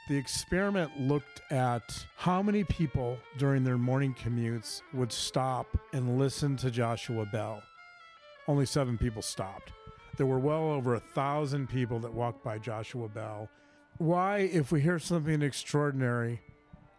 The experiment looked at how many people during their morning commutes would stop and listen to Joshua Bell. Only seven people stopped. There were well over a thousand people that walked by Joshua Bell. Why, if we hear something extraordinary,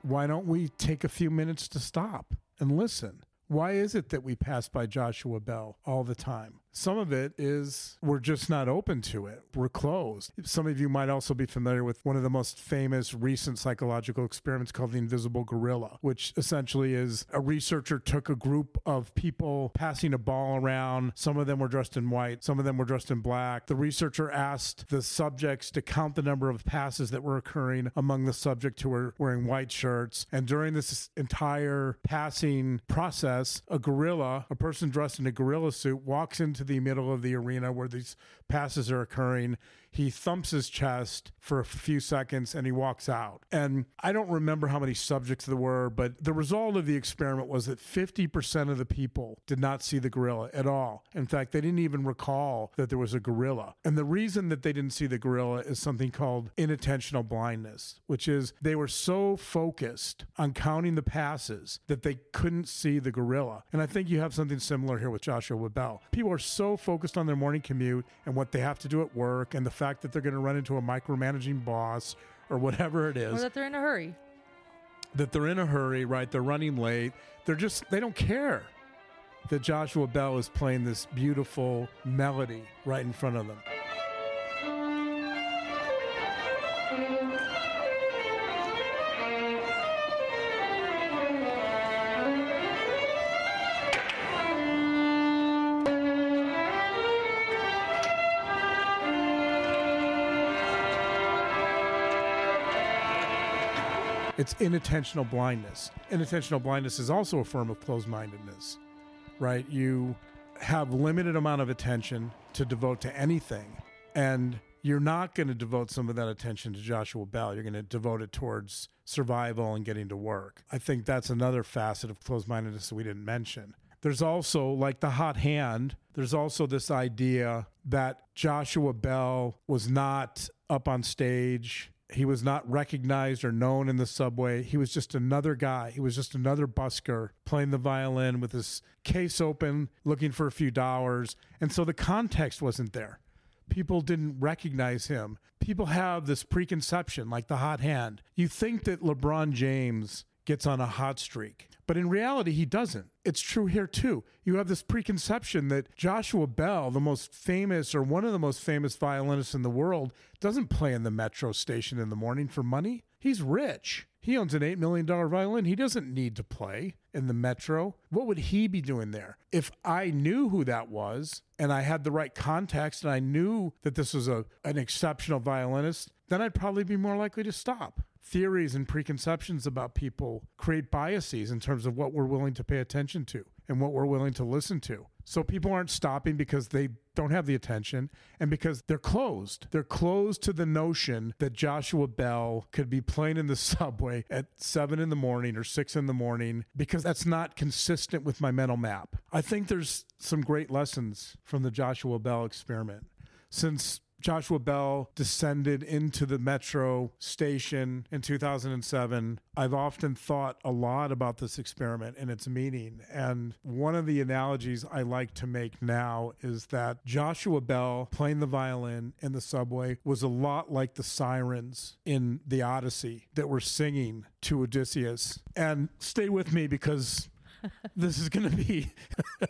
why don't we take a few minutes to stop and listen? Why is it that we pass by Joshua Bell all the time? Some of it is we're just not open to it. We're closed. Some of you might also be familiar with one of the most famous recent psychological experiments called the invisible gorilla, which essentially is a researcher took a group of people passing a ball around. Some of them were dressed in white, some of them were dressed in black. The researcher asked the subjects to count the number of passes that were occurring among the subjects who were wearing white shirts. And during this entire passing process, a gorilla, a person dressed in a gorilla suit, walks into the middle of the arena where these passes are occurring. He thumps his chest for a few seconds and he walks out. And I don't remember how many subjects there were, but the result of the experiment was that 50% of the people did not see the gorilla at all. In fact, they didn't even recall that there was a gorilla. And the reason that they didn't see the gorilla is something called inattentional blindness, which is they were so focused on counting the passes that they couldn't see the gorilla. And I think you have something similar here with Joshua Bell. People are so focused on their morning commute and what they have to do at work and the fact that they're going to run into a micromanaging boss or whatever it is. Or that they're in a hurry. that they're in a hurry, right? They're running late. They're just, they don't care that Joshua Bell is playing this beautiful melody right in front of them. It's inattentional blindness. Inattentional blindness is also a form of closed mindedness, right? You have limited amount of attention to devote to anything, and you're not going to devote some of that attention to Joshua Bell. You're going to devote it towards survival and getting to work. I think that's another facet of closed mindedness that we didn't mention. There's also, like the hot hand, there's also this idea that Joshua Bell was not up on stage. He was not recognized or known in the subway. He was just another guy. He was just another busker playing the violin with his case open, looking for a few dollars. And so the context wasn't there. People didn't recognize him. People have this preconception, like the hot hand. You think that LeBron James gets on a hot streak, but in reality, he doesn't. It's true here too. You have this preconception that Joshua Bell, the most famous or one of the most famous violinists in the world, doesn't play in the metro station in the morning for money. He's rich. He owns an $8 million violin. He doesn't need to play in the metro. What would he be doing there? If I knew who that was and I had the right context and I knew that this was a, an exceptional violinist, then I'd probably be more likely to stop. Theories and preconceptions about people create biases in terms of what we're willing to pay attention to and what we're willing to listen to. So people aren't stopping because they don't have the attention and because they're closed. They're closed to the notion that Joshua Bell could be playing in the subway at seven in the morning or six in the morning because that's not consistent with my mental map. I think there's some great lessons from the Joshua Bell experiment. Since Joshua Bell descended into the metro station in 2007. I've often thought a lot about this experiment and its meaning. And one of the analogies I like to make now is that Joshua Bell playing the violin in the subway was a lot like the sirens in the Odyssey that were singing to Odysseus. And stay with me because this is going to be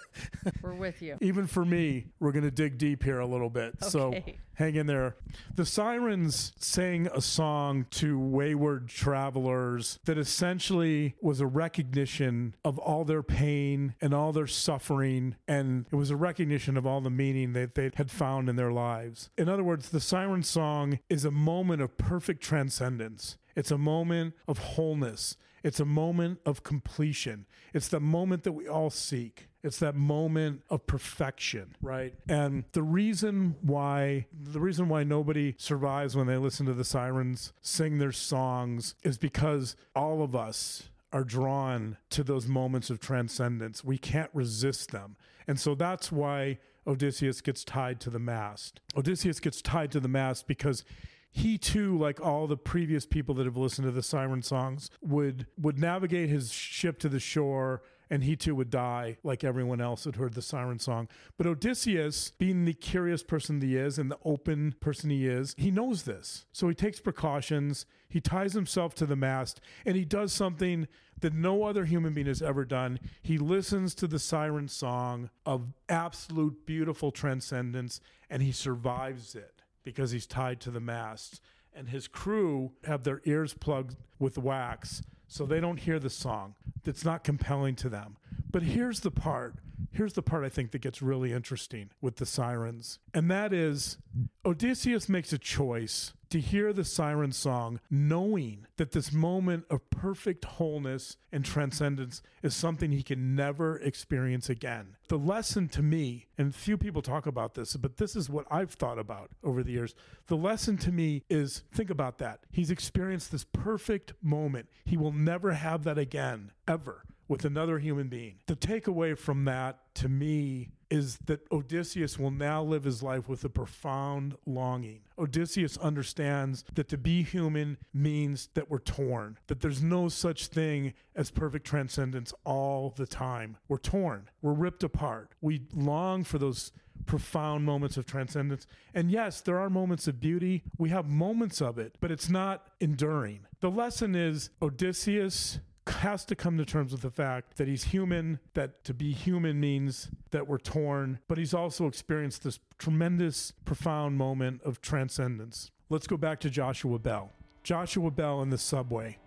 We're with you. even for me, we're going to dig deep here a little bit. So hang in there. The Sirens sang a song to wayward travelers that essentially was a recognition of all their pain and all their suffering. And it was a recognition of all the meaning that they had found in their lives. In other words, the Siren song is a moment of perfect transcendence. It's a moment of wholeness. It's a moment of completion. It's the moment that we all seek. It's that moment of perfection, right? And the reason why the reason why nobody survives when they listen to the sirens sing their songs is because all of us are drawn to those moments of transcendence. We can't resist them. And so that's why Odysseus gets tied to the mast. Odysseus gets tied to the mast because he too, like all the previous people that have listened to the siren songs, would would navigate his ship to the shore and he too would die like everyone else had heard the siren song. But Odysseus, being the curious person he is and the open person he is, he knows this. So he takes precautions, he ties himself to the mast, and he does something that no other human being has ever done. He listens to the siren song of absolute beautiful transcendence and he survives it because he's tied to the mast. And his crew have their ears plugged with wax so they don't hear the song. That's not compelling to them. But here's the part. Here's the part I think that gets really interesting with the sirens. And that is Odysseus makes a choice to hear the siren song, knowing that this moment of perfect wholeness and transcendence is something he can never experience again. The lesson to me, and few people talk about this, but this is what I've thought about over the years. The lesson to me is think about that. He's experienced this perfect moment. He will never have that again, ever with another human being. The takeaway from that to me is that Odysseus will now live his life with a profound longing. Odysseus understands that to be human means that we're torn, that there's no such thing as perfect transcendence all the time. We're torn, we're ripped apart. We long for those profound moments of transcendence. And yes, there are moments of beauty. We have moments of it, but it's not enduring. The lesson is Odysseus has to come to terms with the fact that he's human, that to be human means that we're torn, but he's also experienced this tremendous, profound moment of transcendence. Let's go back to Joshua Bell. Joshua Bell in the subway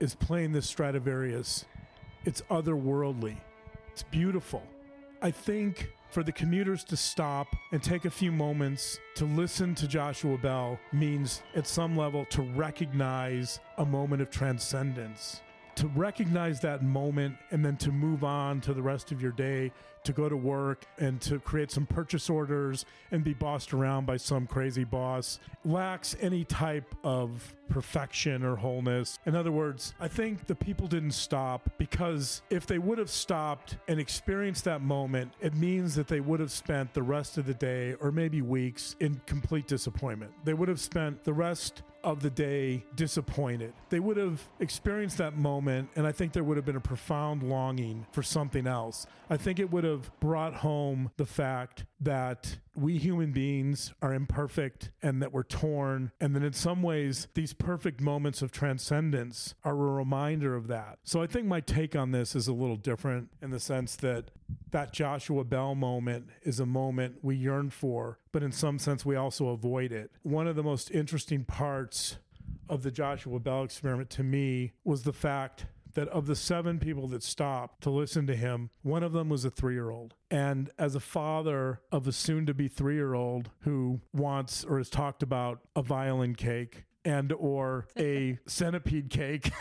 is playing this Stradivarius. It's otherworldly, it's beautiful. I think for the commuters to stop and take a few moments to listen to Joshua Bell means, at some level, to recognize a moment of transcendence to recognize that moment and then to move on to the rest of your day to go to work and to create some purchase orders and be bossed around by some crazy boss lacks any type of perfection or wholeness. In other words, I think the people didn't stop because if they would have stopped and experienced that moment, it means that they would have spent the rest of the day or maybe weeks in complete disappointment. They would have spent the rest of the day disappointed. They would have experienced that moment, and I think there would have been a profound longing for something else. I think it would have brought home the fact that we human beings are imperfect and that we're torn, and that in some ways, these perfect moments of transcendence are a reminder of that. So I think my take on this is a little different in the sense that that Joshua Bell moment is a moment we yearn for, but in some sense, we also avoid it. One of the most interesting parts of the Joshua Bell experiment to me was the fact that of the seven people that stopped to listen to him, one of them was a three year old. And as a father of a soon to be three year old who wants or has talked about a violin cake and or a centipede cake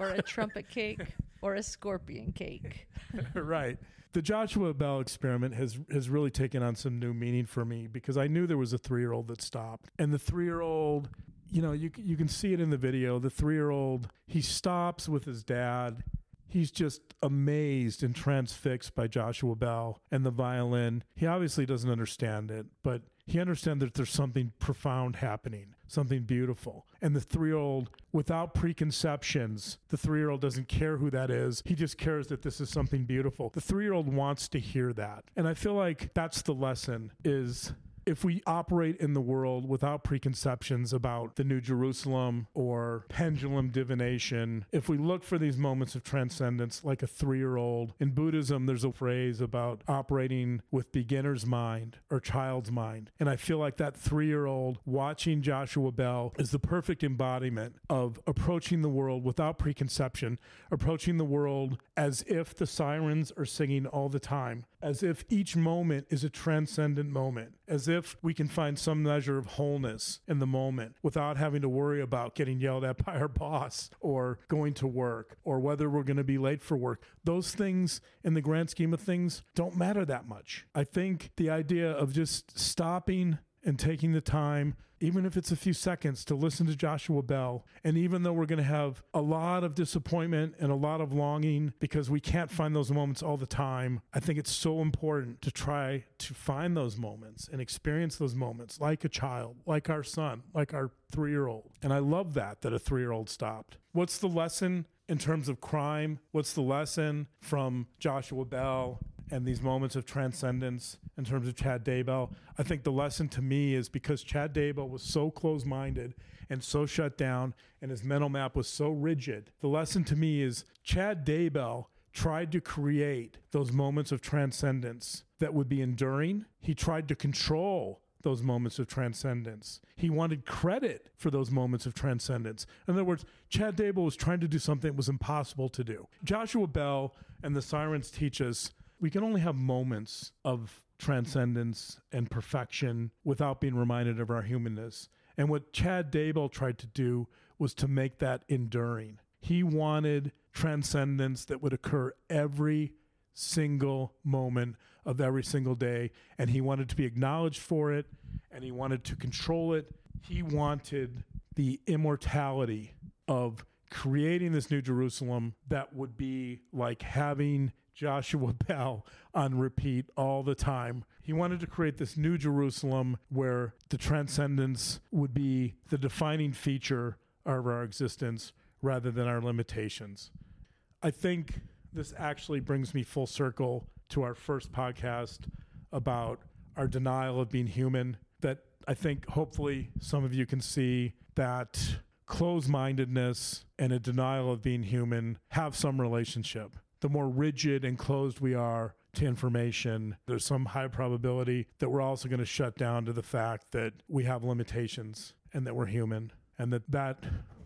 or a trumpet cake or a scorpion cake. right. The Joshua Bell experiment has has really taken on some new meaning for me because I knew there was a 3-year-old that stopped. And the 3-year-old you know, you you can see it in the video. The three year old he stops with his dad. He's just amazed and transfixed by Joshua Bell and the violin. He obviously doesn't understand it, but he understands that there's something profound happening, something beautiful. And the three year old, without preconceptions, the three year old doesn't care who that is. He just cares that this is something beautiful. The three year old wants to hear that. And I feel like that's the lesson is if we operate in the world without preconceptions about the New Jerusalem or pendulum divination, if we look for these moments of transcendence like a three year old, in Buddhism, there's a phrase about operating with beginner's mind or child's mind. And I feel like that three year old watching Joshua Bell is the perfect embodiment of approaching the world without preconception, approaching the world as if the sirens are singing all the time, as if each moment is a transcendent moment, as if we can find some measure of wholeness in the moment without having to worry about getting yelled at by our boss or going to work or whether we're going to be late for work. Those things, in the grand scheme of things, don't matter that much. I think the idea of just stopping and taking the time, even if it's a few seconds, to listen to Joshua Bell. And even though we're going to have a lot of disappointment and a lot of longing because we can't find those moments all the time, I think it's so important to try to find those moments and experience those moments like a child, like our son, like our three year old. And I love that, that a three year old stopped. What's the lesson? in terms of crime, what's the lesson from Joshua Bell and these moments of transcendence in terms of Chad Daybell? I think the lesson to me is because Chad Daybell was so close minded and so shut down and his mental map was so rigid, the lesson to me is Chad Daybell tried to create those moments of transcendence that would be enduring. He tried to control those moments of transcendence. He wanted credit for those moments of transcendence. In other words, Chad Daybell was trying to do something that was impossible to do. Joshua Bell and the Sirens teach us we can only have moments of transcendence and perfection without being reminded of our humanness. And what Chad Daybell tried to do was to make that enduring. He wanted transcendence that would occur every single moment of every single day. And he wanted to be acknowledged for it and he wanted to control it. He wanted the immortality of creating this new Jerusalem that would be like having Joshua Bell on repeat all the time. He wanted to create this new Jerusalem where the transcendence would be the defining feature of our existence rather than our limitations. I think this actually brings me full circle to our first podcast about our denial of being human. That I think hopefully some of you can see that closed mindedness and a denial of being human have some relationship. The more rigid and closed we are to information, there's some high probability that we're also going to shut down to the fact that we have limitations and that we're human and that that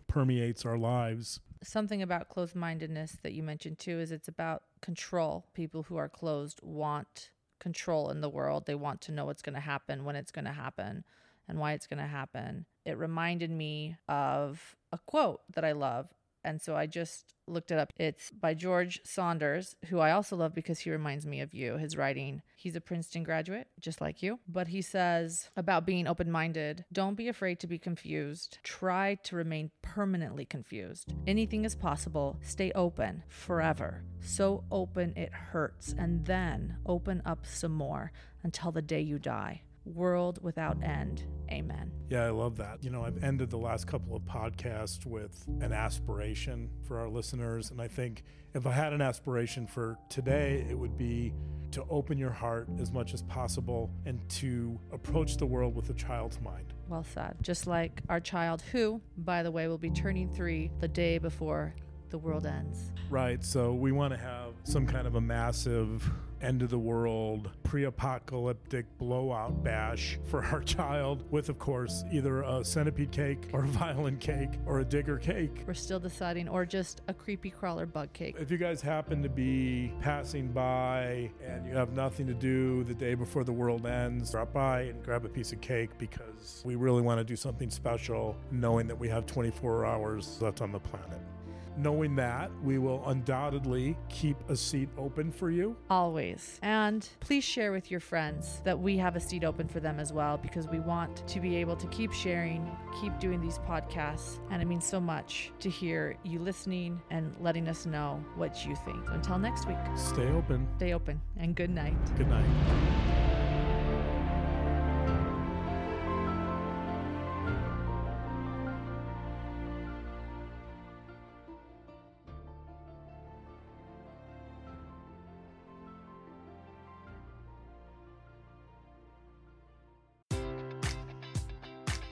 permeates our lives something about closed mindedness that you mentioned too is it's about control. People who are closed want control in the world. They want to know what's going to happen, when it's going to happen, and why it's going to happen. It reminded me of a quote that I love. And so I just looked it up. It's by George Saunders, who I also love because he reminds me of you. His writing, he's a Princeton graduate, just like you. But he says about being open minded don't be afraid to be confused. Try to remain permanently confused. Anything is possible. Stay open forever. So open it hurts. And then open up some more until the day you die world without end. Amen. Yeah, I love that. You know, I've ended the last couple of podcasts with an aspiration for our listeners. And I think if I had an aspiration for today, it would be to open your heart as much as possible and to approach the world with a child's mind. Well said. Just like our child, who, by the way, will be turning three the day before the world ends. Right. So we want to have some kind of a massive end of the world, pre apocalyptic blowout bash for our child, with, of course, either a centipede cake or a violin cake or a digger cake. We're still deciding, or just a creepy crawler bug cake. If you guys happen to be passing by and you have nothing to do the day before the world ends, drop by and grab a piece of cake because we really want to do something special knowing that we have 24 hours left on the planet knowing that we will undoubtedly keep a seat open for you. Always. And please share with your friends that we have a seat open for them as well because we want to be able to keep sharing, keep doing these podcasts. And it means so much to hear you listening and letting us know what you think. Until next week, stay open. Stay open and good night. Good night.